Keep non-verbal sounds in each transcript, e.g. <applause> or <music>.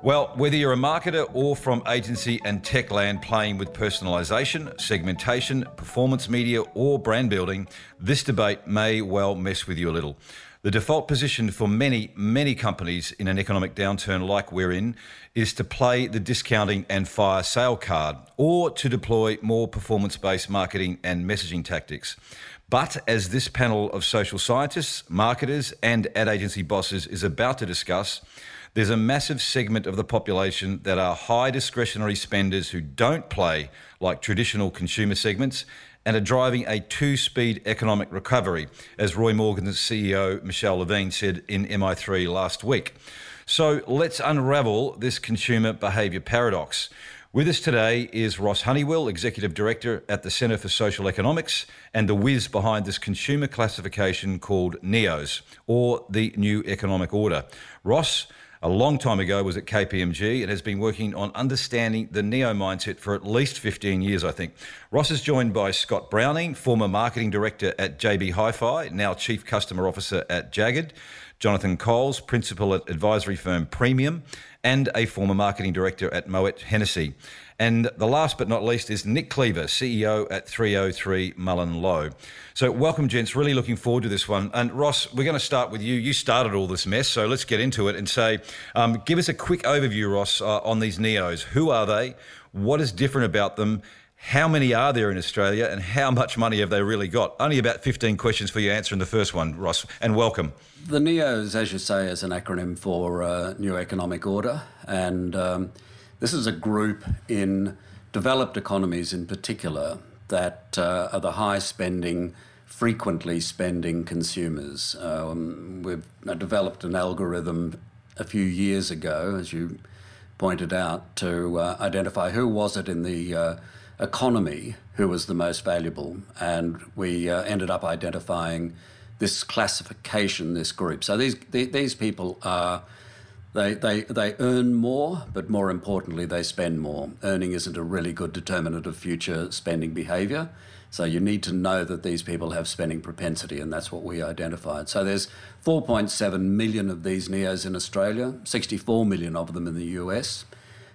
Well, whether you're a marketer or from agency and tech land playing with personalisation, segmentation, performance media, or brand building, this debate may well mess with you a little. The default position for many, many companies in an economic downturn like we're in is to play the discounting and fire sale card or to deploy more performance based marketing and messaging tactics. But as this panel of social scientists, marketers, and ad agency bosses is about to discuss, there's a massive segment of the population that are high discretionary spenders who don't play like traditional consumer segments and are driving a two speed economic recovery, as Roy Morgan's CEO Michelle Levine said in MI3 last week. So let's unravel this consumer behaviour paradox. With us today is Ross Honeywill, Executive Director at the Centre for Social Economics, and the whiz behind this consumer classification called NEOS, or the New Economic Order. Ross, a long time ago was at KPMG and has been working on understanding the neo mindset for at least 15 years, I think. Ross is joined by Scott Browning, former marketing director at JB Hi-Fi, now chief customer officer at Jaggad, Jonathan Coles, principal at advisory firm Premium, and a former marketing director at Moet Hennessy. And the last but not least is Nick Cleaver, CEO at 303 MullenLowe. So, welcome, gents. Really looking forward to this one. And Ross, we're going to start with you. You started all this mess, so let's get into it and say, um, give us a quick overview, Ross, uh, on these NEOs. Who are they? What is different about them? How many are there in Australia and how much money have they really got? Only about 15 questions for you answer in the first one, Ross, and welcome. The NEOs, as you say, is an acronym for uh, New Economic Order. And um, this is a group in developed economies in particular that uh, are the high spending, frequently spending consumers. Um, we've developed an algorithm a few years ago, as you pointed out, to uh, identify who was it in the uh, economy who was the most valuable. And we uh, ended up identifying this classification, this group. So these, these people are they, they, they earn more, but more importantly, they spend more. Earning isn't a really good determinant of future spending behaviour. So you need to know that these people have spending propensity, and that's what we identified. So there's 4.7 million of these NEOs in Australia, 64 million of them in the US.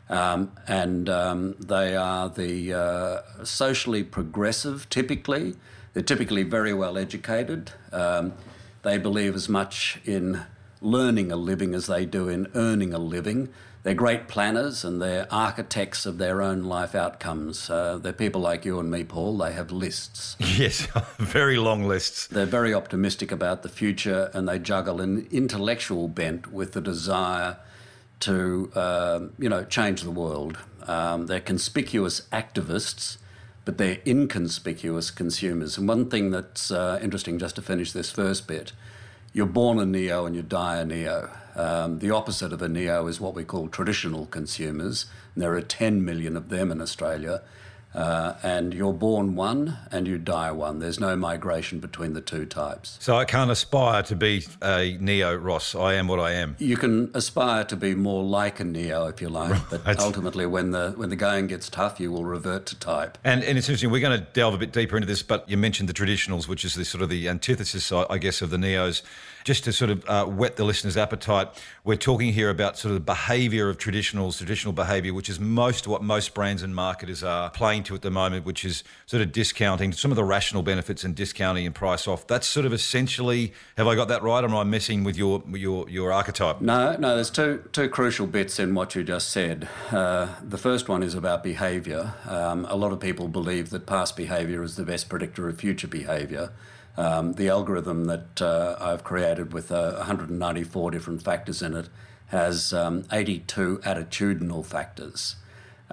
Um, and um, they are the uh, socially progressive, typically. They're typically very well educated. Um, they believe as much in learning a living as they do in earning a living. They're great planners and they're architects of their own life outcomes. Uh, they're people like you and me, Paul. They have lists. <laughs> Yes, <laughs> very long lists. They're very optimistic about the future and they juggle an intellectual bent with the desire to, uh, you know, change the world. Um, they're conspicuous activists, but they're inconspicuous consumers. And one thing that's uh, interesting, just to finish this first bit, you're born a neo and you die a neo. Um, the opposite of a neo is what we call traditional consumers. And there are 10 million of them in Australia. Uh, and you're born one and you die one. There's no migration between the two types. So I can't aspire to be a neo Ross. I am what I am. You can aspire to be more like a neo if you like, right. but ultimately, when the when the going gets tough, you will revert to type. And and it's interesting. We're going to delve a bit deeper into this, but you mentioned the traditionals, which is the sort of the antithesis, I guess, of the neos just to sort of uh, whet the listener's appetite, we're talking here about sort of the behaviour of traditionals, traditional behaviour, which is most what most brands and marketers are playing to at the moment, which is sort of discounting some of the rational benefits and discounting and price off. That's sort of essentially. Have I got that right? Or am I messing with your your your archetype? No, no. There's two two crucial bits in what you just said. Uh, the first one is about behaviour. Um, a lot of people believe that past behaviour is the best predictor of future behaviour. Um, the algorithm that uh, I've created with uh, 194 different factors in it has um, 82 attitudinal factors.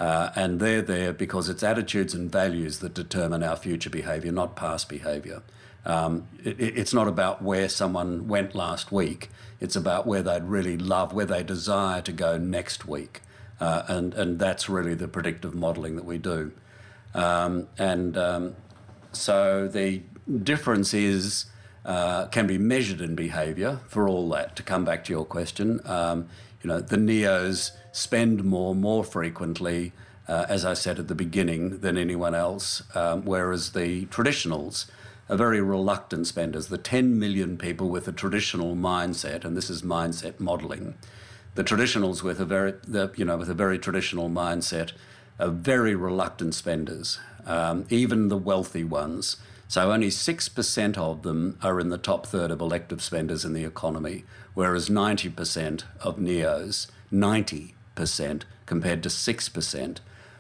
Uh, and they're there because it's attitudes and values that determine our future behaviour, not past behaviour. Um, it, it's not about where someone went last week, it's about where they'd really love, where they desire to go next week. Uh, and, and that's really the predictive modelling that we do. Um, and um, so the difference is uh, can be measured in behaviour for all that. To come back to your question, um, you know, the neos spend more, more frequently, uh, as I said at the beginning, than anyone else, um, whereas the traditionals are very reluctant spenders. The 10 million people with a traditional mindset, and this is mindset modelling, the traditionals with a very, the, you know, with a very traditional mindset are very reluctant spenders, um, even the wealthy ones. So only 6% of them are in the top third of elective spenders in the economy, whereas 90% of NEOs, 90% compared to 6%,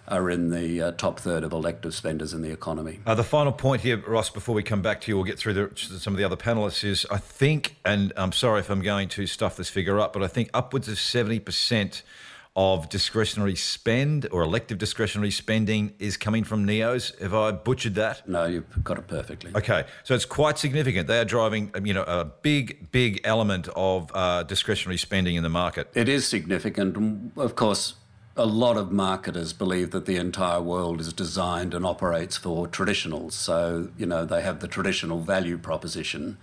are in the uh, top third of elective spenders in the economy. Uh, the final point here, Ross, before we come back to you, we'll get through the, some of the other panelists, is I think, and I'm sorry if I'm going to stuff this figure up, but I think upwards of 70% of discretionary spend or elective discretionary spending is coming from NEOs. Have I butchered that? No, you've got it perfectly. Okay, so it's quite significant. They are driving, um, you know, a big, big element of uh, discretionary spending in the market. It is significant. Of course, a lot of marketers believe that the entire world is designed and operates for traditionals. So, you know, they have the traditional value proposition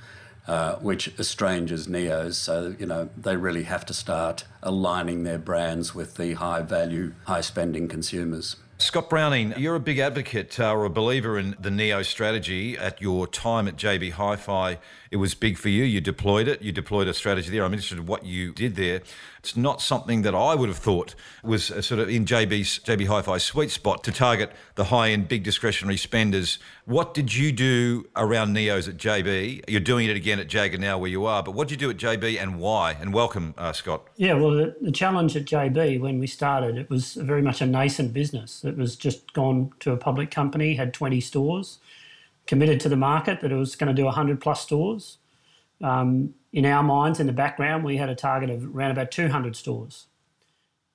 uh, which estranges neos. So, you know, they really have to start aligning their brands with the high value, high spending consumers. Scott Browning, you're a big advocate uh, or a believer in the Neo strategy. At your time at JB Hi Fi, it was big for you. You deployed it, you deployed a strategy there. I'm interested in what you did there. It's not something that I would have thought was sort of in JB's JB Hi-Fi sweet spot to target the high-end, big discretionary spenders. What did you do around Neos at JB? You're doing it again at Jagger now, where you are. But what did you do at JB, and why? And welcome, uh, Scott. Yeah, well, the, the challenge at JB when we started, it was very much a nascent business. It was just gone to a public company, had 20 stores, committed to the market that it was going to do 100 plus stores. Um, in our minds, in the background, we had a target of around about 200 stores.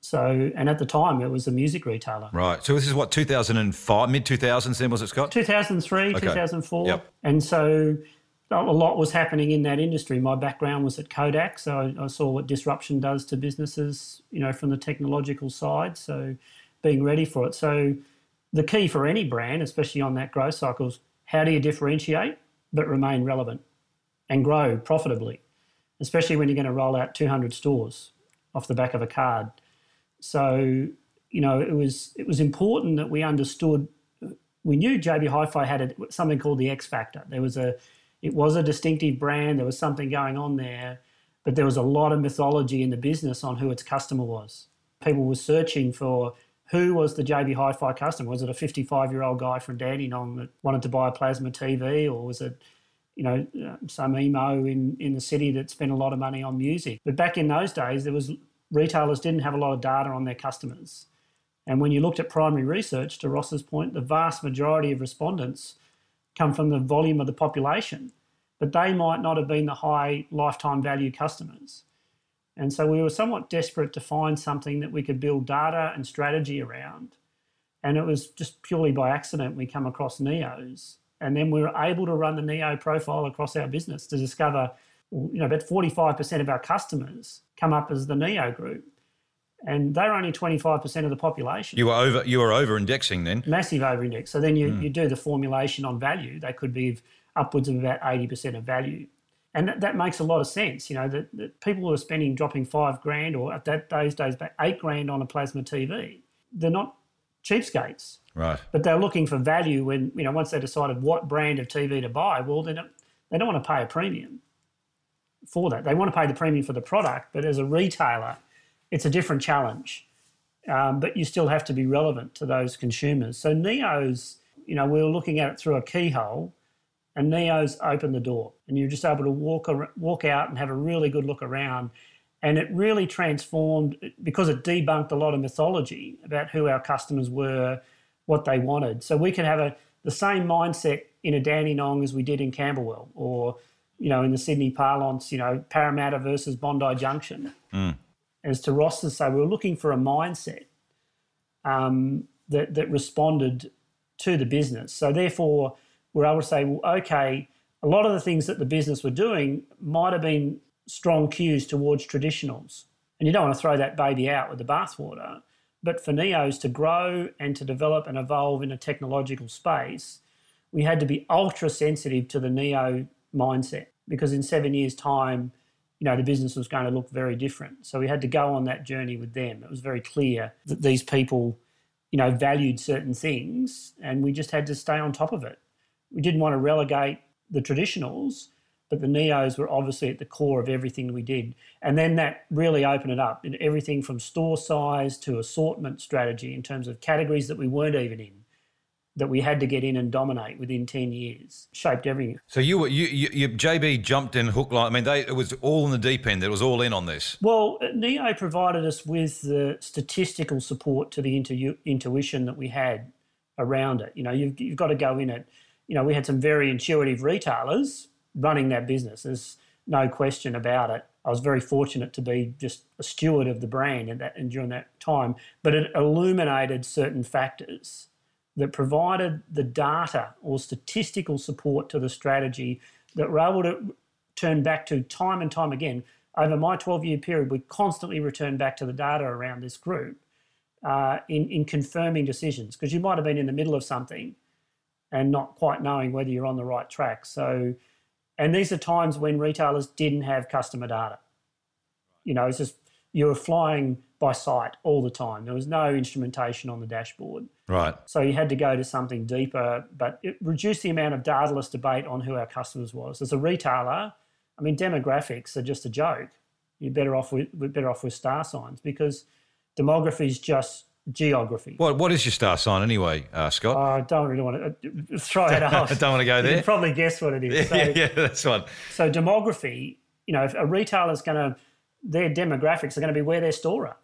So, and at the time, it was a music retailer. Right. So this is what 2005, mid 2000s. Then was it Scott? 2003, okay. 2004. Yep. And so a lot was happening in that industry. My background was at Kodak, so I, I saw what disruption does to businesses, you know, from the technological side. So, being ready for it. So, the key for any brand, especially on that growth cycle, is how do you differentiate but remain relevant and grow profitably? Especially when you're going to roll out 200 stores off the back of a card. So, you know, it was it was important that we understood. We knew JB Hi-Fi had a, something called the X Factor. There was a, it was a distinctive brand. There was something going on there, but there was a lot of mythology in the business on who its customer was. People were searching for who was the JB Hi-Fi customer. Was it a 55-year-old guy from Dandenong that wanted to buy a plasma TV, or was it you know, uh, some emo in, in the city that spent a lot of money on music. But back in those days, there was retailers didn't have a lot of data on their customers. And when you looked at primary research, to Ross's point, the vast majority of respondents come from the volume of the population, but they might not have been the high lifetime value customers. And so we were somewhat desperate to find something that we could build data and strategy around. And it was just purely by accident we come across NEOs and then we were able to run the Neo profile across our business to discover, you know, about 45% of our customers come up as the Neo group. And they're only 25% of the population. You were over you were over indexing then. Massive over index. So then you, mm. you do the formulation on value. They could be upwards of about 80% of value. And that, that makes a lot of sense, you know, that, that people who are spending dropping five grand or at that those days back eight grand on a plasma TV, they're not cheapskates. Right. But they're looking for value when, you know, once they decided what brand of TV to buy, well, they don't, they don't want to pay a premium for that. They want to pay the premium for the product, but as a retailer, it's a different challenge. Um, but you still have to be relevant to those consumers. So Neo's, you know, we were looking at it through a keyhole, and Neo's opened the door, and you're just able to walk walk out and have a really good look around. And it really transformed because it debunked a lot of mythology about who our customers were, what they wanted. So we could have a the same mindset in a Dandenong as we did in Camberwell, or you know, in the Sydney parlance, you know, Parramatta versus Bondi Junction. Mm. As to Ross's say, we were looking for a mindset um, that that responded to the business. So therefore, we're able to say, well, okay, a lot of the things that the business were doing might have been strong cues towards traditionals, and you don't want to throw that baby out with the bathwater. But for NEOS to grow and to develop and evolve in a technological space, we had to be ultra sensitive to the NEO mindset because in seven years' time, you know, the business was going to look very different. So we had to go on that journey with them. It was very clear that these people, you know, valued certain things and we just had to stay on top of it. We didn't want to relegate the traditionals, but the neos were obviously at the core of everything we did. And then that really opened it up in everything from store size to assortment strategy in terms of categories that we weren't even in that we had to get in and dominate within 10 years shaped everything so you were you, you, you jb jumped in hook line i mean they it was all in the deep end. It was all in on this. Well neo provided us with the statistical support to the intu- intuition that we had around it. You know you've, you've got to go in it you know we had some very intuitive retailers running that business. There's no question about it. I was very fortunate to be just a steward of the brand and that and during that time. But it illuminated certain factors that provided the data or statistical support to the strategy that we're able to turn back to time and time again. Over my 12 year period, we constantly return back to the data around this group uh, in, in confirming decisions because you might have been in the middle of something and not quite knowing whether you're on the right track. So and these are times when retailers didn't have customer data. You know, it's just you were flying by sight all the time. There was no instrumentation on the dashboard. Right. So you had to go to something deeper, but it reduced the amount of dataless debate on who our customers was. As a retailer, I mean, demographics are just a joke. You're better off with better off with star signs because demography is just geography. What What is your star sign anyway, uh, Scott? I don't really want to uh, throw it out. I don't want to go there. You can probably guess what it is. <laughs> So, yeah, yeah, that's one. So demography, you know, if a retailer's going to, their demographics are going to be where their store are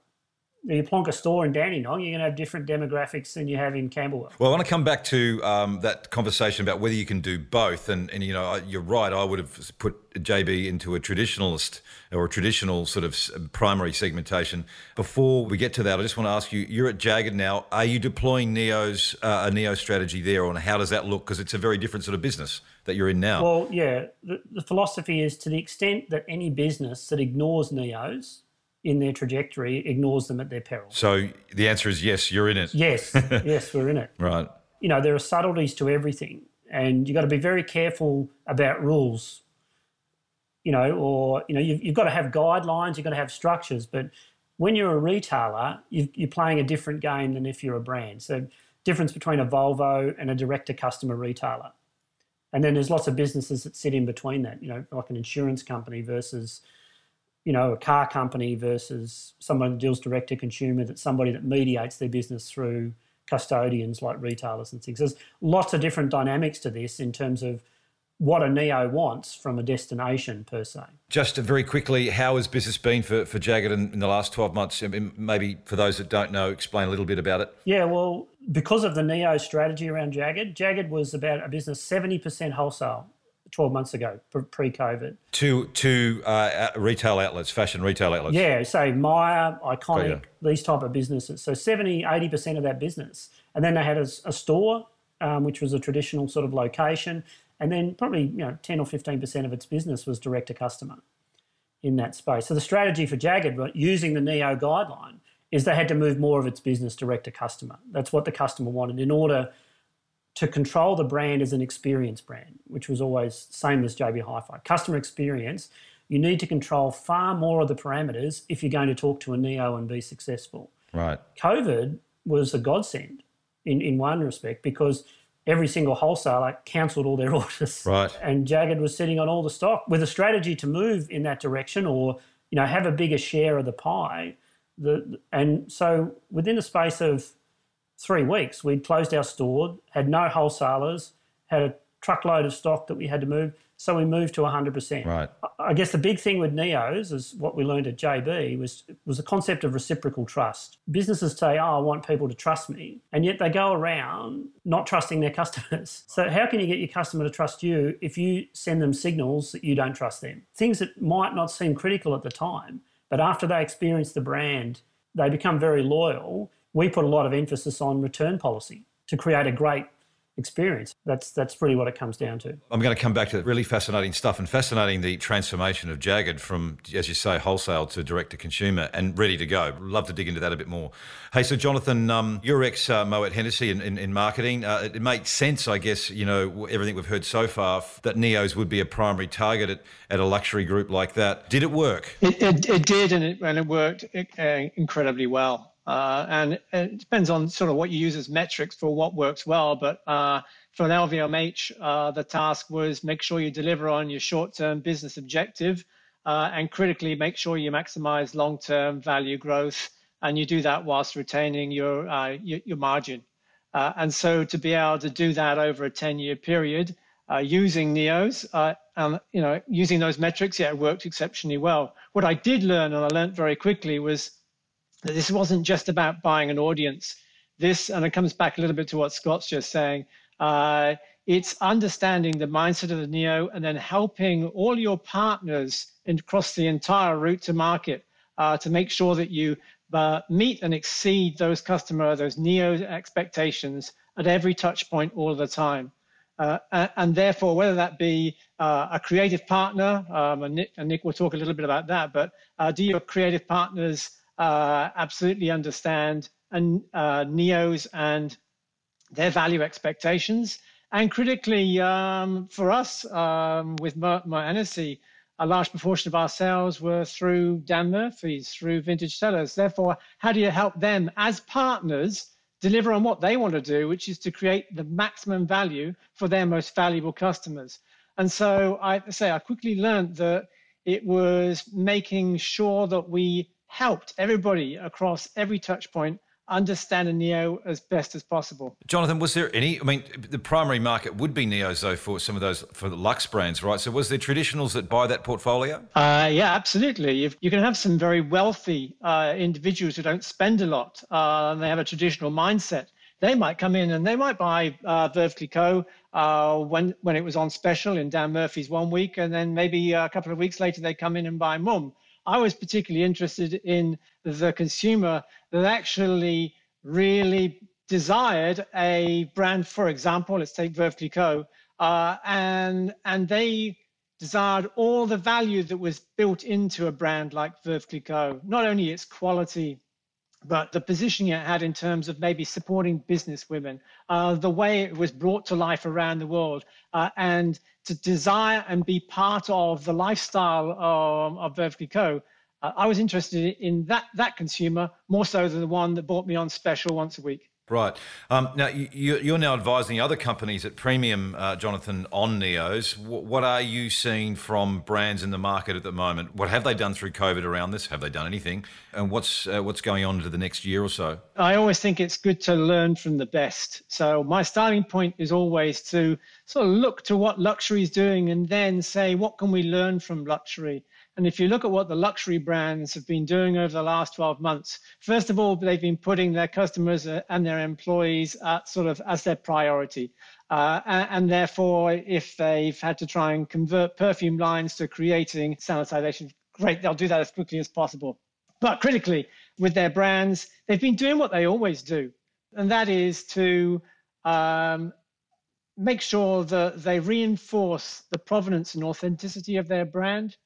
you plonk a store in Dandenong, you're going to have different demographics than you have in Camberwell. Well, I want to come back to um, that conversation about whether you can do both. And, and, you know, you're right. I would have put JB into a traditionalist or a traditional sort of primary segmentation. Before we get to that, I just want to ask you: You're at Jaggad now. Are you deploying Neo's uh, a Neo strategy there, and how does that look? Because it's a very different sort of business that you're in now. Well, yeah. The, the philosophy is to the extent that any business that ignores Neos in their trajectory ignores them at their peril. So the answer is yes, you're in it. Yes, <laughs> yes, we're in it. Right. You know, there are subtleties to everything, and you've got to be very careful about rules. You know, or you know, you've, you've got to have guidelines, you've got to have structures, but when you're a retailer, you're playing a different game than if you're a brand. So, difference between a Volvo and a direct-to-customer retailer, and then there's lots of businesses that sit in between that. You know, like an insurance company versus you know, a car company versus someone that deals direct to consumer, that's somebody that mediates their business through custodians like retailers and things. There's lots of different dynamics to this in terms of what a neo wants from a destination per se. Just very quickly, how has business been for, for Jaggad in, in the last 12 months? I mean, maybe for those that don't know, explain a little bit about it. Yeah, well, because of the neo strategy around Jaggad, Jaggad was about a business 70% wholesale, 12 months ago, pre-COVID. To to uh, retail outlets, fashion retail outlets. Yeah, say Myer, Iconic, these type of businesses. So 70, 80% of that business. And then they had a, a store, um, which was a traditional sort of location. And then probably you know 10 or 15% of its business was direct to customer in that space. So the strategy for Jaggad, using the NEO guideline, is they had to move more of its business direct to customer. That's what the customer wanted in order – to control the brand as an experience brand, which was always same as JB Hi-Fi. Customer experience, you need to control far more of the parameters if you're going to talk to a Neo and be successful. Right. COVID was a godsend in, in one respect because every single wholesaler cancelled all their <laughs> orders. Right. And Jaggad was sitting on all the stock with a strategy to move in that direction or, you know, have a bigger share of the pie. The, and so within the space of three weeks. We'd closed our store, had no wholesalers, had a truckload of stock that we had to move. So we moved to 100%. Right. I guess the big thing with Neos is what we learned at JB was was the concept of reciprocal trust. Businesses say, "Oh, I want people to trust me," and yet they go around not trusting their customers. <laughs> So how can you get your customer to trust you if you send them signals that you don't trust them? Things that might not seem critical at the time, but after they experience the brand, they become very loyal we put a lot of emphasis on return policy to create a great experience. That's that's pretty what it comes down to. I'm going to come back to really fascinating stuff and fascinating the transformation of Jaggad from, as you say, wholesale to direct to consumer and ready to go. Love to dig into that a bit more. Hey, so Jonathan, um, you're ex uh, Moet Hennessy in, in, in marketing. Uh, it, it makes sense, I guess, you know, everything we've heard so far that Neos would be a primary target at, at a luxury group like that. Did it work? It, it, it did, and it, and it worked uh, incredibly well. Uh, and it depends on sort of what you use as metrics for what works well. But uh, for an LVMH, uh, the task was make sure you deliver on your short-term business objective, uh, and critically make sure you maximize long-term value growth, and you do that whilst retaining your uh, your, your, margin. Uh, and so to be able to do that over a 10-year period using Neos, and you know using those metrics, yeah, it worked exceptionally well. What I did learn, and I learned very quickly, was that this wasn't just about buying an audience. This, and it comes back a little bit to what Scott's just saying, uh, it's understanding the mindset of the Neo and then helping all your partners across the entire route to market uh, to make sure that you uh, meet and exceed those customer, those Neo expectations at every touch point all the time. Uh, and therefore, whether that be uh, a creative partner, um, and, Nick, and, Nick, will talk a little bit about that, but uh, do your creative partners uh, absolutely understand and uh, neos and their value expectations. And critically, um, for us um, with Moet Hennessy, a large proportion of our sales were through Dan Murphy's, through Vintage Cellars. Therefore, how do you help them as partners deliver on what they want to do, which is to create the maximum value for their most valuable customers? And so I say I quickly learned that it was making sure that we helped everybody across every touch point understand a neo as best as possible. Jonathan, was there any? I mean, the primary market would be neos though for some of those for the Lux brands, right? So was there traditionals that buy that portfolio? Uh, yeah, absolutely. If you can have some very wealthy uh, individuals who don't spend a lot, uh, and they have a traditional mindset. They might come in and they might buy uh, Veuve Clicquot uh, when when it was on special in Dan Murphy's one week, and then maybe a couple of weeks later they come in and buy Mumm. I was particularly interested in the consumer that actually really desired a brand, for example, let's take Veuve Clicquot, uh, and, and they desired all the value that was built into a brand like Veuve Clicquot, not only its quality, but the positioning it had in terms of maybe supporting business women, uh, the way it was brought to life around the world, uh, and to desire and be part of the lifestyle of, of Veuve Clicquot, uh, I was interested in that that consumer more so than the one that bought me on special once a week. Right. Um, now, you, are now advising other companies at Premium, uh, Jonathan, on Neos. What are you seeing from brands in the market at the moment? What have they done through COVID around this? Have they done anything? And what's uh, what's going on into the next year or so? I always think it's good to learn from the best. So my starting point is always to sort of look to what luxury is doing and then say, what can we learn from luxury? And if you look at what the luxury brands have been doing over the last 12 months, first of all, they've been putting their customers uh, and their employees at sort of as their priority. Uh, and, and, therefore, if they've had to try and convert perfume lines to creating sanitization, great, they'll do that as quickly as possible. But critically, with their brands, they've been doing what they always do, and that is to um, make sure that they reinforce the provenance and authenticity of their brand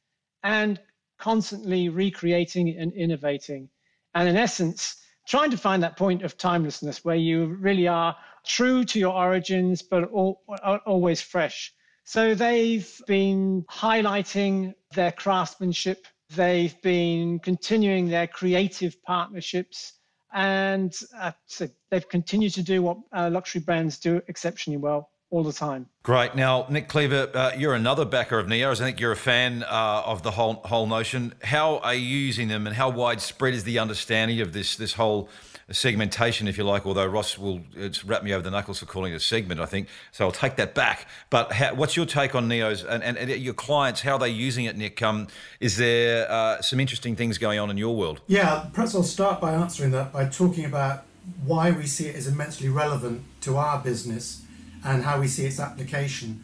and constantly recreating and innovating. And in essence, trying to find that point of timelessness where you really are true to your origins, but always fresh. So they've been highlighting their craftsmanship, they've been continuing their creative partnerships, and uh, so they've continued to do what uh, luxury brands do exceptionally well all the time. Great. Now, Nick Cleaver, uh, you're another backer of Neos. I think you're a fan uh, of the whole whole notion. How are you using them, and how widespread is the understanding of this this whole segmentation, if you like? Although Ross will wrap me over the knuckles for calling it a segment, I think. So I'll take that back. But how, what's your take on Neos and, and, and, your clients? How are they using it, Nick? Um, is there uh, some interesting things going on in your world? Yeah, perhaps I'll start by answering that by talking about why we see it as immensely relevant to our business and how we see its application.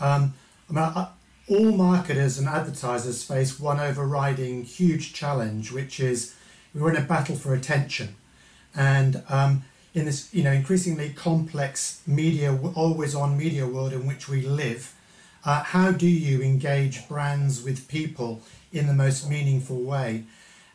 Um, I mean, I, all marketers and advertisers face one overriding huge challenge, which is we're in a battle for attention. And um, in this you know increasingly complex media, always on media world in which we live, uh, how do you engage brands with people in the most meaningful way?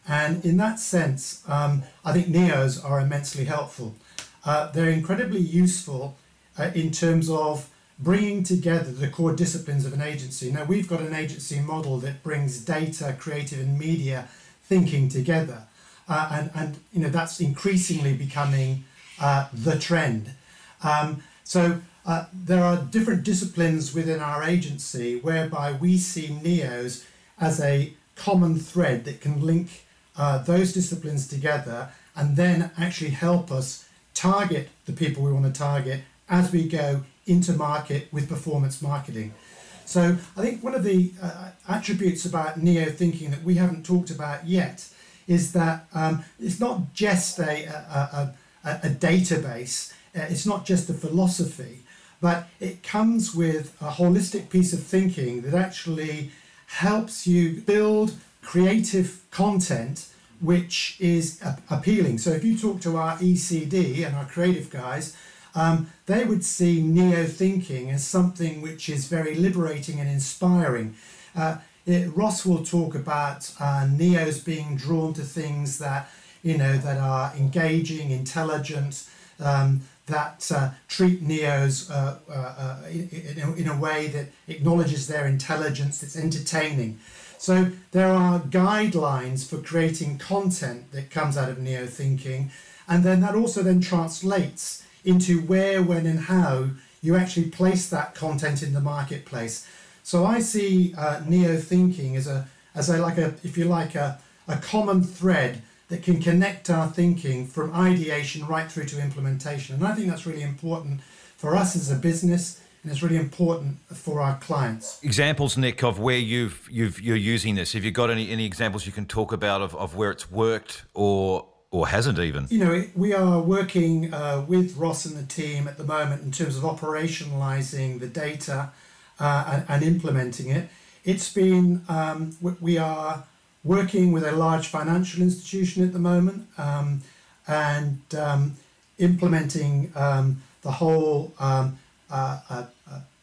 And in that sense, um, I think NEOs are immensely helpful. Uh, they're incredibly useful uh, in terms of bringing together the core disciplines of an agency. Now, we've got an agency model that brings data, creative, and media thinking together. Uh, and, and you know that's increasingly becoming uh, the trend. Um, so uh, there are different disciplines within our agency whereby we see NEOs as a common thread that can link uh, those disciplines together and then actually help us target the people we want to target as we go into market with performance marketing. So I think one of the uh, attributes about neo thinking that we haven't talked about yet is that um, it's not just a, a, a, a database, uh, it's not just a philosophy, but it comes with a holistic piece of thinking that actually helps you build creative content which is appealing. So if you talk to our ECD and our creative guys, um, they would see neo thinking as something which is very liberating and inspiring. Uh, it, Ross will talk about uh, neos being drawn to things that you know that are engaging, intelligent, um, that uh, treat neos uh, uh, uh, in, in, a way that acknowledges their intelligence, that's entertaining. So there are guidelines for creating content that comes out of neo thinking, and then that also then translates into where, when, and how you actually place that content in the marketplace. So I see uh, neo thinking as a as a like a if you like a, a common thread that can connect our thinking from ideation right through to implementation. And I think that's really important for us as a business and it's really important for our clients. Examples, Nick, of where you've you've you're using this. Have you got any any examples you can talk about of, of where it's worked or or hasn't even? You know, we are working uh, with Ross and the team at the moment in terms of operationalizing the data uh, and, and, implementing it. It's been, um, we are working with a large financial institution at the moment um, and um, implementing um, the whole um, uh, uh,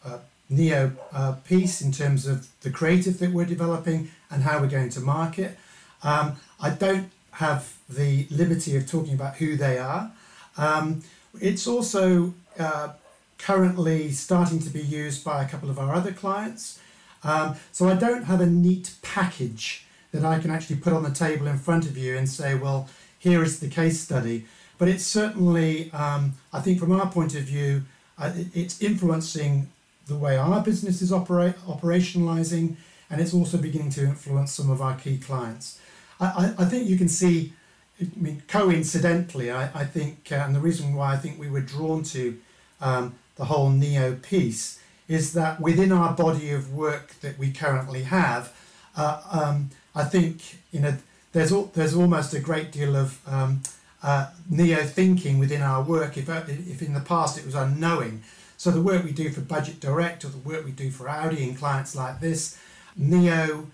uh, Neo uh, piece in terms of the creative that we're developing and how we're going to market. Um, I don't have the liberty of talking about who they are. Um, it's also uh, currently starting to be used by a couple of our other clients. Um, so I don't have a neat package that I can actually put on the table in front of you and say, well, here is the case study. But it's certainly, um, I think, from our point of view, uh, it's influencing the way our business is operate, operationalizing, and it's also beginning to influence some of our key clients. I, I, think you can see, I mean, coincidentally, I, I think, uh, and the reason why I think we were drawn to um, the whole NEO piece is that within our body of work that we currently have, uh, um, I think, you know, there's, al- there's almost a great deal of um, uh, neo thinking within our work. If, uh, if in the past it was unknowing, so the work we do for Budget Direct or the work we do for Audi and clients like this, neo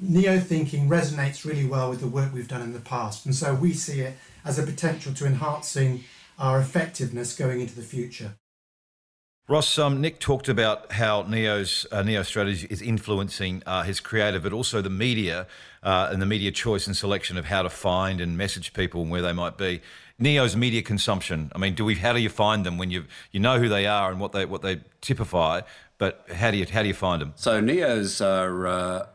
neo thinking resonates really well with the work we've done in the past, and so we see it as a potential to enhancing our effectiveness going into the future. Ross, um, Nick talked about how Neo's uh, Neo strategy is influencing uh, his creative, but also the media uh, and the media choice and selection of how to find and message people and where they might be. Neo's media consumption. I mean, do we? How do you find them when you you know who they are and what they what they typify? But how do you how do you find them? So Neos are uh,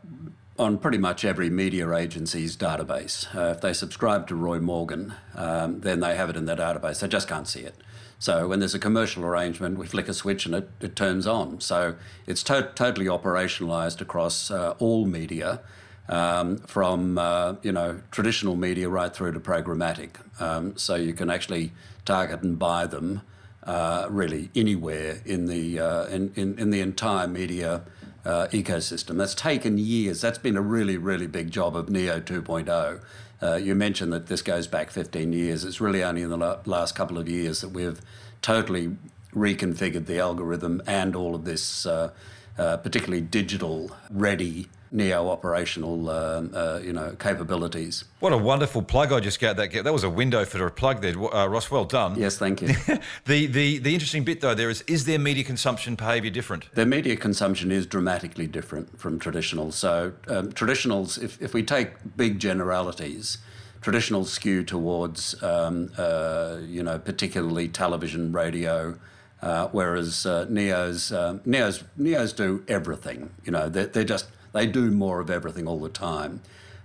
on pretty much every media agency's database. Uh, if they subscribe to Roy Morgan, um, then they have it in their database. They just can't see it. So when there's a commercial arrangement, we flick a switch and it, it turns on. So it's to- totally operationalized across uh, all media, um, from uh, you know traditional media right through to programmatic. Um, so you can actually target and buy them uh, really anywhere in the uh, in, in, in the entire media uh, ecosystem. That's taken years. That's been a really, really big job of Neo 2.0. Uh, you mentioned that this goes back 15 years. It's really only in the last couple of years that we've totally reconfigured the algorithm and all of this, uh, uh particularly digital ready neo operational um, uh, you know capabilities. What a wonderful plug I just got. That that was a window for a plug there, uh, Ross. Well done. Yes, thank you. <laughs> the the the interesting bit though there is is their media consumption behaviour different? Their media consumption is dramatically different from traditional. So um, traditionals, if if we take big generalities. Traditional skew towards, um, uh, you know, particularly television, radio, uh, whereas uh, neos, um, neos, neos do everything. You know, they're, they're, just they do more of everything all the time,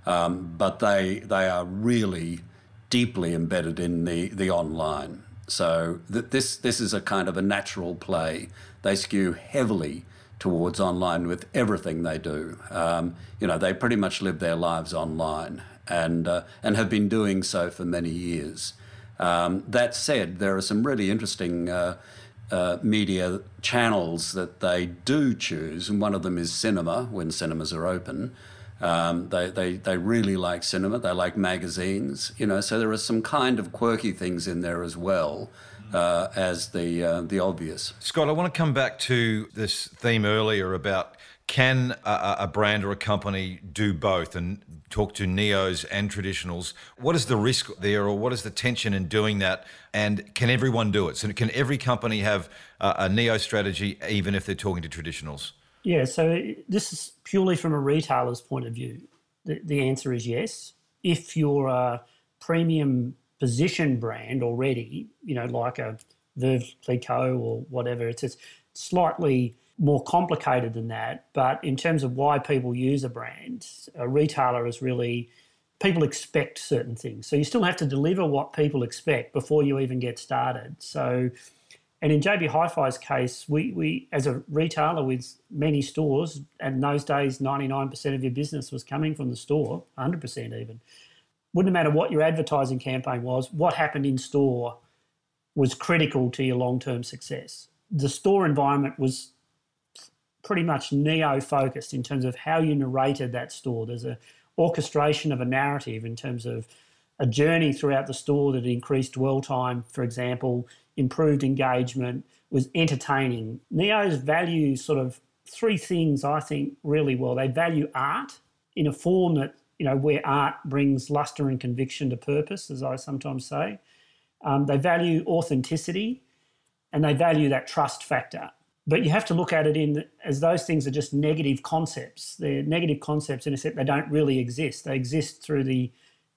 um, but they they are really deeply embedded in the the online. So th- this this is a kind of a natural play. They skew heavily towards online with everything they do. Um, you know, they pretty much live their lives online and uh, and have been doing so for many years. Um, that said, there are some really interesting uh, uh, media channels that they do choose, and one of them is cinema when cinemas are open. Um, they, they, they really like cinema, they like magazines, you know, so there are some kind of quirky things in there as well. Uh, as the uh, the obvious. Scott, I want to come back to this theme earlier about can a, a, brand or a company do both and talk to neos and traditionals? What is the risk there, or what is the tension in doing that? And can everyone do it? So, can every company have a, a neo strategy, even if they're talking to traditionals? Yeah, so this is purely from a retailer's point of view. The, the answer is yes. If you're a premium position brand already, you know, like a Veuve Clicquot or whatever, it's, it's slightly more complicated than that. But in terms of why people use a brand, a retailer is really people expect certain things. So you still have to deliver what people expect before you even get started. So, and in JB Hi-Fi's case, we, we as a retailer with many stores, and in those days, 99% of your business was coming from the store, 100% even. Wouldn't matter what your advertising campaign was, what happened in store was critical to your long-term success. The store environment was pretty much neo focused in terms of how you narrated that store. There's a orchestration of a narrative in terms of a journey throughout the store that increased dwell time, for example, improved engagement, was entertaining. Neos value sort of three things I think really well. They value art in a form that, you know, where art brings luster and conviction to purpose, as I sometimes say. Um, they value authenticity and they value that trust factor but you have to look at it in as those things are just negative concepts. They're negative concepts in a sense they don't really exist. They exist through the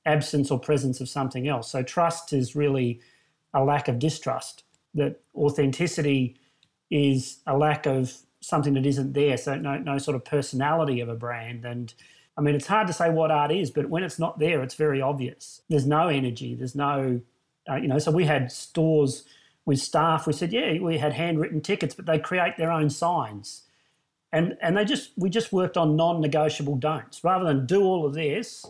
absence or presence of something else. So trust is really a lack of distrust. That authenticity is a lack of something that isn't there. So no no sort of personality of a brand. And I mean, it's hard to say what art is, but when it's not there, it's very obvious. There's no energy. There's no, uh, you know. So we had stores with staff, we said, yeah, we had handwritten tickets, but they create their own signs. And, and they just we just worked on non-negotiable don'ts rather than do all of this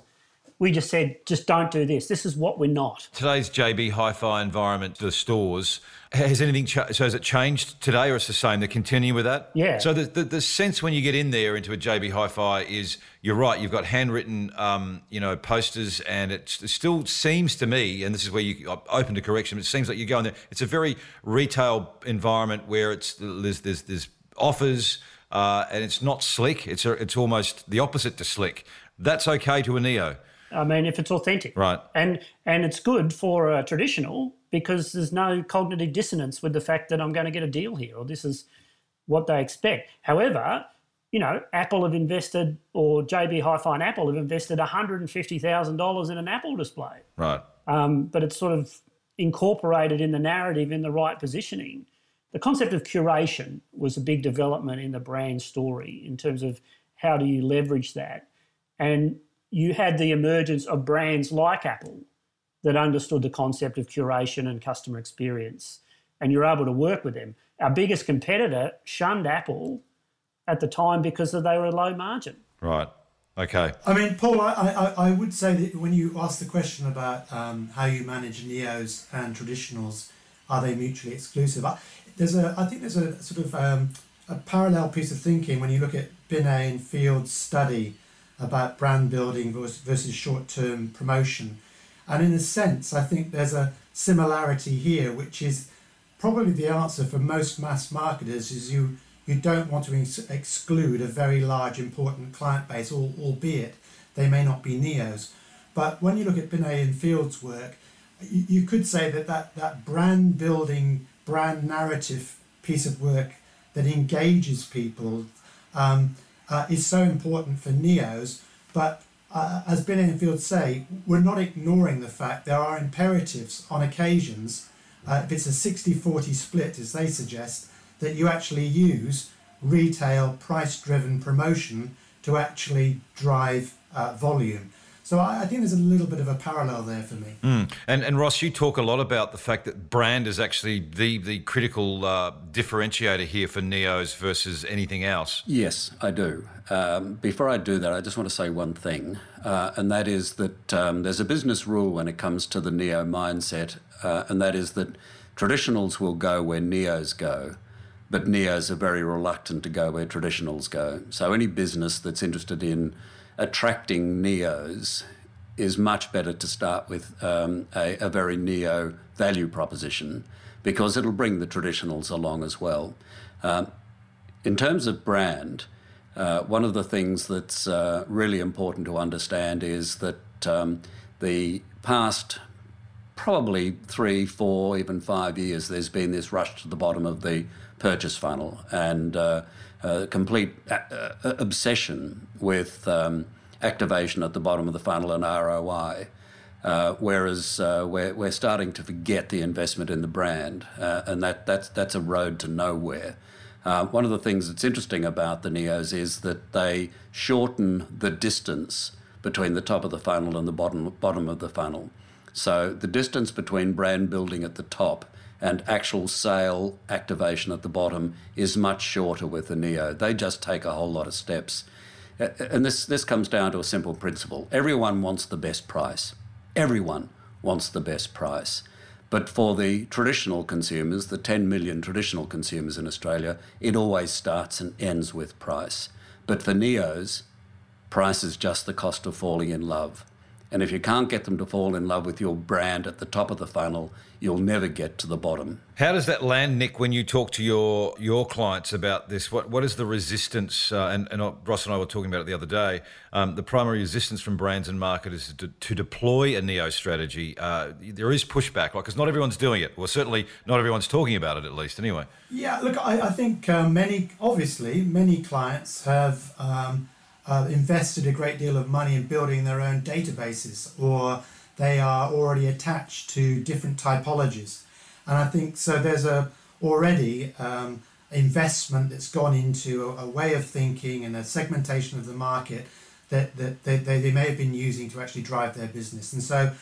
we just said, just don't do this. This is what we're not. Today's JB Hi-Fi environment, the stores, has anything ch- so has it changed today, or it's the same? They continue with that. Yeah. So the, the, the sense when you get in there into a JB Hi-Fi is you're right. You've got handwritten, um, you know, posters, and it still seems to me, and this is where you open to correction. It seems like you go in there. It's a very retail environment where it's there's there's, there's offers. Uh, and it's not slick. It's a, it's almost the opposite to slick. That's okay to a neo. I mean, if it's authentic, right? And and it's good for a traditional because there's no cognitive dissonance with the fact that I'm going to get a deal here or this is what they expect. However, you know, Apple have invested or JB Hi-Fi and Apple have invested $150,000 in an Apple display, right? Um, but it's sort of incorporated in the narrative in the right positioning. The concept of curation was a big development in the brand story in terms of how do you leverage that. And you had the emergence of brands like Apple that understood the concept of curation and customer experience, and you're able to work with them. Our biggest competitor shunned Apple at the time because they were a low margin. Right. Okay. I mean, Paul, I, I, I would say that when you ask the question about um, how you manage neos and traditionals, are they mutually exclusive? I, there's a, I think there's a sort of um, a parallel piece of thinking when you look at Binet and Field's study about brand building versus short term promotion. And in a sense, I think there's a similarity here, which is probably the answer for most mass marketers is you you don't want to ex- exclude a very large, important client base, albeit they may not be neos. But when you look at Binet and Field's work, you, you could say that, that that brand building, brand narrative piece of work that engages people um, uh, is so important for neos. But uh, as Binet and Field say, we're not ignoring the fact there are imperatives on occasions. Uh, if it's a 60 40 split, as they suggest, that you actually use retail price driven promotion to actually drive uh, volume. So I, I, think there's a little bit of a parallel there for me. Mm. And, and Ross, you talk a lot about the fact that brand is actually the the critical uh, differentiator here for Neos versus anything else. Yes, I do. Um, before I do that, I just want to say one thing, uh, and that is that um, there's a business rule when it comes to the Neo mindset, uh, and that is that traditionals will go where Neos go but neos are very reluctant to go where traditionals go. So any business that's interested in attracting neos is much better to start with um, a, a, very neo value proposition because it'll bring the traditionals along as well. Um, in terms of brand, uh, one of the things that's uh, really important to understand is that um, the past probably three, four, even five years, there's been this rush to the bottom of the purchase funnel and uh, uh, complete uh, obsession with um, activation at the bottom of the funnel and ROI. Uh, whereas uh, we're, we're starting to forget the investment in the brand, uh, and that, that's, that's a road to nowhere. one of the things that's interesting about the NEOs is that they shorten the distance between the top of the funnel and the bottom, bottom of the funnel. So the distance between brand building at the top and actual sale activation at the bottom is much shorter with the Neo. They just take a whole lot of steps. And this, this comes down to a simple principle everyone wants the best price. Everyone wants the best price. But for the traditional consumers, the 10 million traditional consumers in Australia, it always starts and ends with price. But for NEOs, price is just the cost of falling in love. And if you can't get them to fall in love with your brand at the top of the funnel, you'll never get to the bottom. How does that land, Nick, when you talk to your your clients about this? What what is the resistance? Uh, and, and Ross and I were talking about it the other day. Um, the primary resistance from brands and marketers to, to deploy a neo strategy. Uh, there is pushback, like because not everyone's doing it. Well, certainly not everyone's talking about it, at least anyway. Yeah, look, I, I think uh, many, obviously, many clients have. Um, uh, invested a great deal of money in building their own databases or they are already attached to different typologies. And I think so there's a already um, investment that's gone into a, a, way of thinking and a segmentation of the market that, that they, they, they may have been using to actually drive their business. And so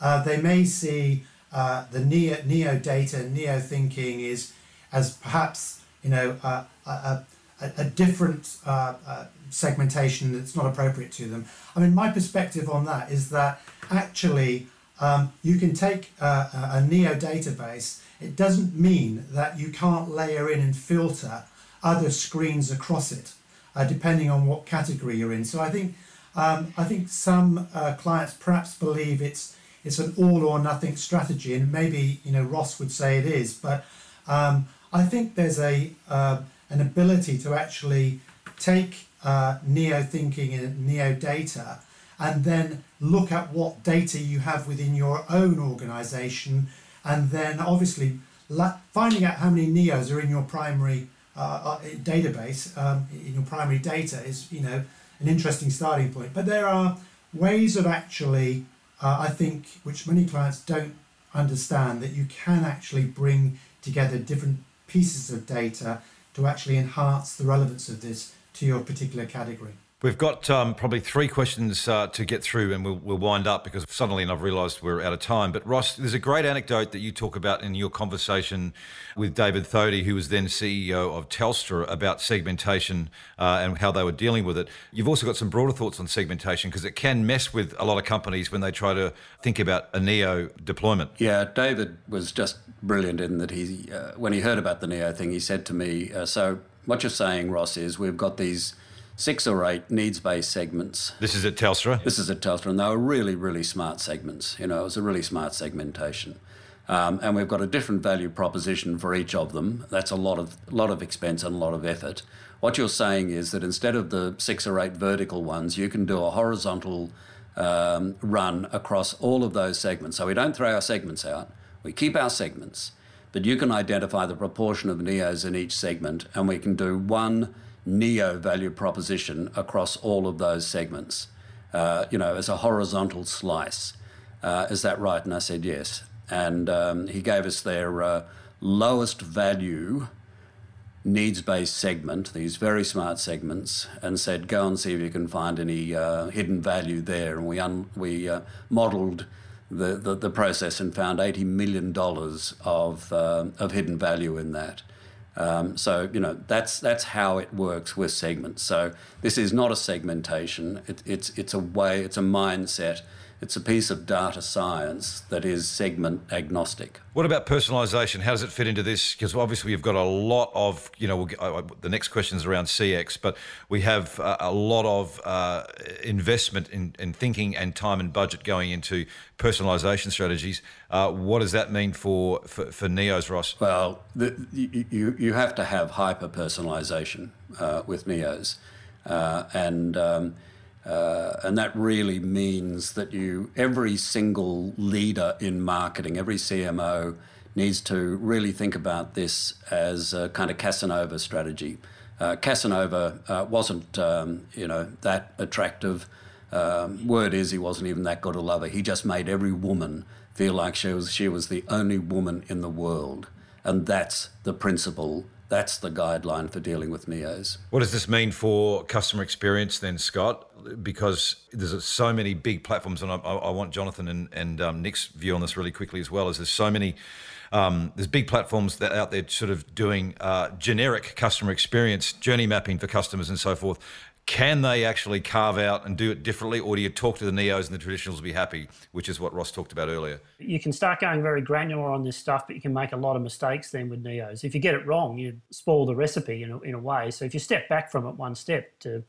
uh, they may see uh, the neo, neo data, neo thinking is as perhaps you know uh, a, a, a, different uh, uh, segmentation that's not appropriate to them. I mean, my perspective on that is that actually um, you can take uh, a Neo database. It doesn't mean that you can't layer in and filter other screens across it, uh, depending on what category you're in. So I think um, I think some uh, clients perhaps believe it's it's an all or nothing strategy, and maybe you know Ross would say it is, but um, I think there's a uh, an ability to actually take uh, neo thinking and neo data and then look at what data you have within your own organization and then obviously finding out how many neos are in your primary uh, uh, database um, in your primary data is you know an interesting starting point. But there are ways of actually uh, i think which many clients don't understand that you can actually bring together different pieces of data to actually enhance the relevance of this to your particular category. We've got um, probably three questions uh, to get through, and we'll, we'll wind up because suddenly I've realised we're out of time. But Ross, there's a great anecdote that you talk about in your conversation with David Thodey, who was then CEO of Telstra, about segmentation uh, and how they were dealing with it. You've also got some broader thoughts on segmentation because it can mess with a lot of companies when they try to think about a neo deployment. Yeah, David was just brilliant in that he, uh, when he heard about the neo thing, he said to me, uh, "So what you're saying, Ross, is we've got these." Six or eight needs-based segments. This is at Telstra. This is at Telstra, and they were really, really smart segments. You know, it was a really smart segmentation. Um, and we've got a different value proposition for each of them. That's a lot of lot of expense and a lot of effort. What you're saying is that instead of the six or eight vertical ones, you can do a horizontal um, run across all of those segments. So we don't throw our segments out. We keep our segments, but you can identify the proportion of neos in each segment, and we can do one neo value proposition across all of those segments. Uh, you know, as a horizontal slice. Uh, is that right? And I said yes and um, he gave us their uh, lowest value needs based segment, these very smart segments, and said, go and see if you can find any uh, hidden value there. And we, un- we uh, modelled the, the, the, process and found $80 million of, uh, of hidden value in that. Um, so you know that's that's how it works with segments. So this is not a segmentation. It, it's it's a way. It's a mindset it's a piece of data science that is segment agnostic. What about personalisation? How does it fit into this? Because obviously we've got a lot of, you know, we'll, uh, the next question is around CX, but we have uh, a lot of uh, investment in, in, thinking and time and budget going into personalisation strategies. Uh, what does that mean for, for, for Neos, Ross? Well, the, you, you have to have hyper personalisation uh, with Neos. Uh, and um, uh, and that really means that you, every single leader in marketing, every CMO needs to really think about this as a kind of Casanova strategy. Uh, Casanova uh, wasn't, um, you know, that attractive. Um, word is, he wasn't even that good a lover. He just made every woman feel like she was she was the only woman in the world, and that's the principle that's the guideline for dealing with NEOs. What does this mean for customer experience then, Scott? Because there's so many big platforms, and I, I want Jonathan and, and um, Nick's view on this really quickly as well. As there's so many, um, there's big platforms that out there sort of doing uh, generic customer experience, journey mapping for customers, and so forth. Can they actually carve out and do it differently, or do you talk to the neos and the traditionals to be happy, which is what Ross talked about earlier? You can start going very granular on this stuff, but you can make a lot of mistakes then with neos. If you get it wrong, you spoil the recipe in a, in a way. So if you step back from it one step to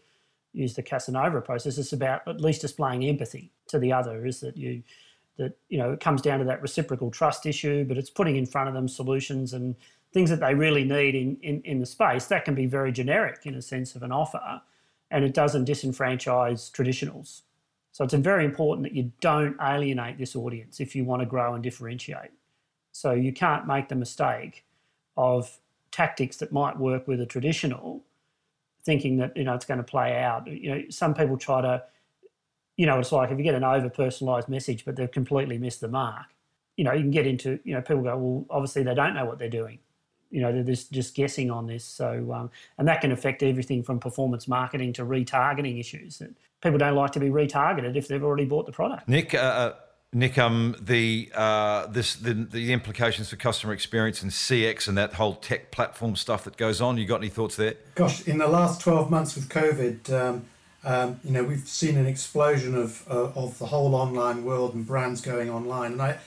use the Casanova process, it's about at least displaying empathy to the other. Is that you that you know it comes down to that reciprocal trust issue, but it's putting in front of them solutions and things that they really need in, in, in the space. That can be very generic in a sense of an offer and it doesn't disenfranchise traditionals. So it's very important that you don't alienate this audience if you want to grow and differentiate. So you can't make the mistake of tactics that might work with a traditional, thinking that you know it's going to play out. You know, some people try to, you know, it's like if you get an over personalised message, but they've completely missed the mark. You know, you can get into you know people go, well, obviously they don't know what they're doing you know, they're just, just guessing on this. So, um, and that can affect everything from performance marketing to retargeting issues. That people don't like to be retargeted if they've already bought the product. Nick, uh, uh Nick, um, the uh, this the, the implications for customer experience and CX and that whole tech platform stuff that goes on. You got any thoughts there? Gosh, in the last twelve months with COVID, um, um, you know, we've seen an explosion of uh, of the whole online world and brands going online, and I,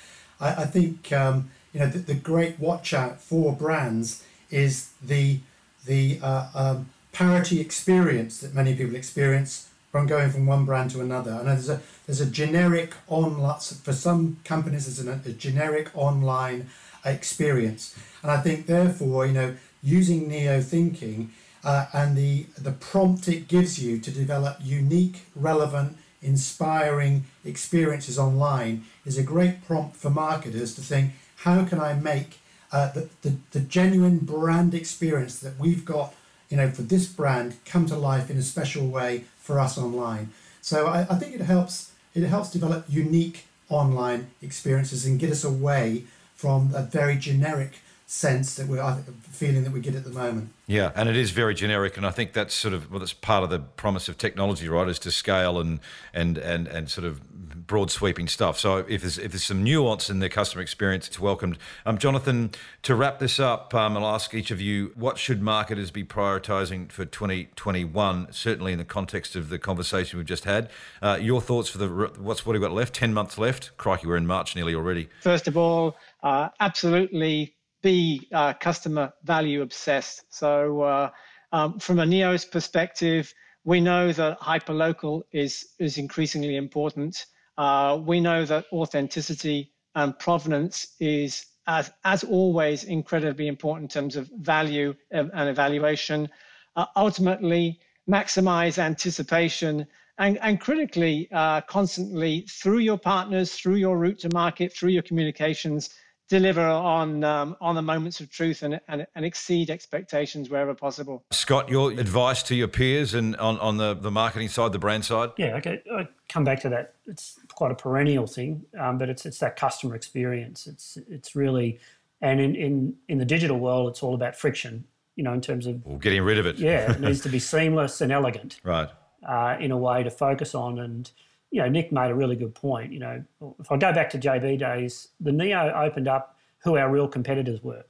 I, I think um, you know the, the great watch out for brands is the the uh, um, parity experience that many people experience from going from one brand to another. And there's a there's a generic online for some companies there's a, generic online experience, and I think therefore you know using neo thinking uh, and the the prompt it gives you to develop unique, relevant, inspiring experiences online is a great prompt for marketers to think how can I make uh, the, the, the genuine brand experience that we've got, you know, for this brand come to life in a special way for us online. So I, I think it helps it helps develop unique online experiences and get us away from a very generic sense that we're feeling that we get at the moment. Yeah, and it is very generic, and I think that's sort of well, that's part of the promise of technology, right? Is to scale and and and and sort of broad sweeping stuff. So if there's if there's some nuance in the customer experience, it's welcomed. Um, Jonathan, to wrap this up, um, I'll ask each of you what should marketers be prioritising for 2021? Certainly in the context of the conversation we've just had. Uh, your thoughts for the what's what have we got left? Ten months left. Crikey, we're in March nearly already. First of all, uh, absolutely be uh, customer value obsessed. So, uh, um, from a Neos perspective, we know that hyperlocal is is increasingly important. Uh, we know that authenticity and provenance is, as, as always, incredibly important in terms of value and evaluation. Uh, ultimately, maximize anticipation and, and critically, uh, constantly through your partners, through your route to market, through your communications, deliver on um, on the moments of truth and, and, and, exceed expectations wherever possible. Scott, your advice to your peers and on, on the, the marketing side, the brand side? Yeah, okay. I come back to that. It's quite a perennial thing, um, but it's it's that customer experience. It's it's really, and in, in, in the digital world, it's all about friction, you know, in terms of... Well, getting rid of it. Yeah, it needs to be <laughs> seamless and elegant. Right. Uh, in a way to focus on and you know, Nick made a really good point. You know, if I go back to JB days, the Neo opened up who our real competitors were.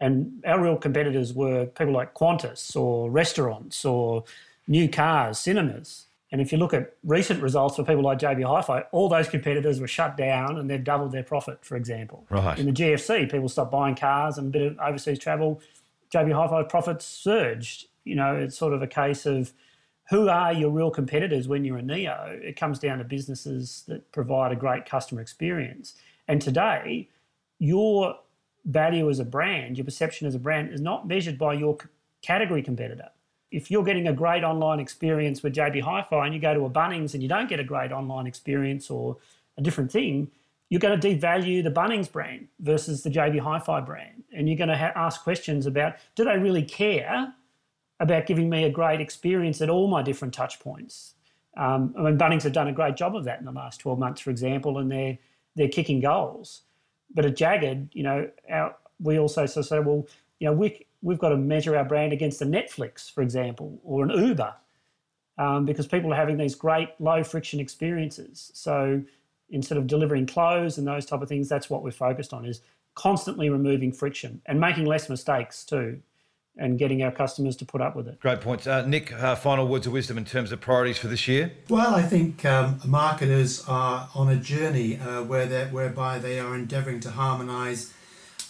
And our real competitors were people like Qantas or restaurants or new cars, cinemas. And if you look at recent results for people like JB Hi-Fi, all those competitors were shut down and they've doubled their profit, for example. Right. In the GFC, people stopped buying cars and a bit of overseas travel. JB Hi-Fi profits surged. You know, it's sort of a case of who are your real competitors when you're a neo? It comes down to businesses that provide a great customer experience. And today, your value as a brand, your perception as a brand, is not measured by your category competitor. If you're getting a great online experience with JB Hi-Fi and you go to a Bunnings and you don't get a great online experience or a different thing, you're going to devalue the Bunnings brand versus the JB Hi-Fi brand, and you're going to ha- ask questions about do they really care about giving me a great experience at all my different touch points. Um, I mean, Bunnings have done a great job of that in the last 12 months, for example, and they're they're kicking goals. But at Jaggad, you know, our, we also so say, well, you know, we we've got to measure our brand against a Netflix, for example, or an Uber, um, because people are having these great low friction experiences. So instead of delivering clothes and those type of things, that's what we're focused on is constantly removing friction and making less mistakes too and getting our customers to put up with it. Great points. Uh, Nick, uh, final words of wisdom in terms of priorities for this year? Well, I think um, marketers are on a journey uh, where whereby they are endeavouring to harmonise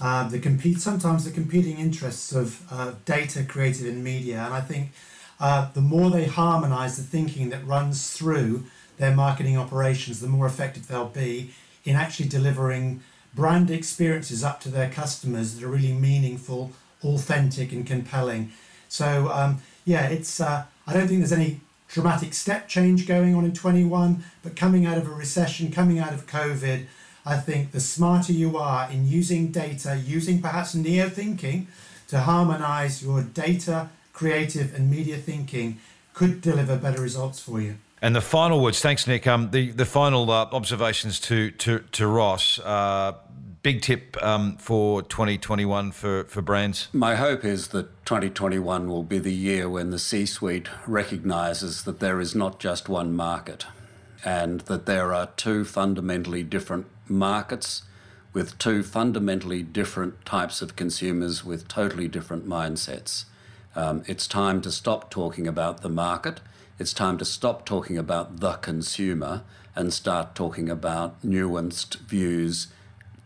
uh, the compete sometimes the competing interests of uh, data, created in media. And I think uh, the more they harmonise the thinking that runs through their marketing operations, the more effective they'll be in actually delivering brand experiences up to their customers that are really meaningful authentic and compelling. So um, yeah, it's uh, I don't think there's any dramatic step change going on in 21, but coming out of a recession, coming out of COVID, I think the smarter you are in using data, using perhaps neo thinking to harmonize your data, creative, and media thinking could deliver better results for you. And the final words, thanks, Nick. Um, the the final uh, observations to to to Ross. Uh, big tip um, for 2021 for, for brands? My hope is that 2021 will be the year when the C suite recognises that there is not just one market and that there are two fundamentally different markets with two fundamentally different types of consumers with totally different mindsets. Um, it's time to stop talking about the market. It's time to stop talking about the consumer and start talking about nuanced views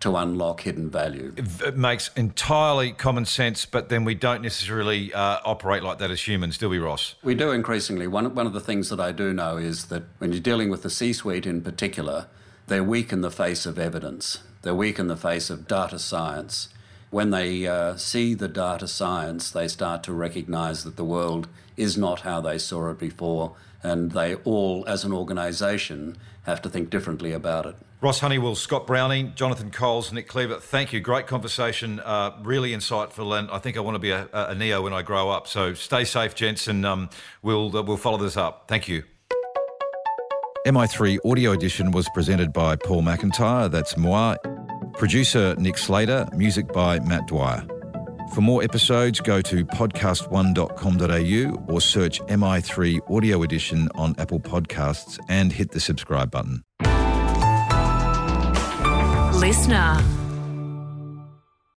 to unlock hidden value. It makes entirely common sense, but then we don't necessarily uh, operate like that as humans, do we, Ross? We do increasingly. One, one of the things that I do know is that when you're dealing with the C suite in particular, they're weak in the face of evidence, they're weak in the face of data science. When they uh, see the data science, they start to recognize that the world is not how they saw it before, and they all, as an organization, have to think differently about it. Ross Honeywill, Scott Browning, Jonathan Coles, Nick Cleaver, thank you. Great conversation, uh, really insightful, and I think I want to be a, a, Neo when I grow up. So stay safe, gents, and um, we'll, uh, we'll follow this up. Thank you. MI3 Audio Edition was presented by Paul McIntyre, that's moi. Producer Nick Slater, music by Matt Dwyer. For more episodes, go to podcast1.com.au or search MI3 Audio Edition on Apple Podcasts and hit the subscribe button. Listener.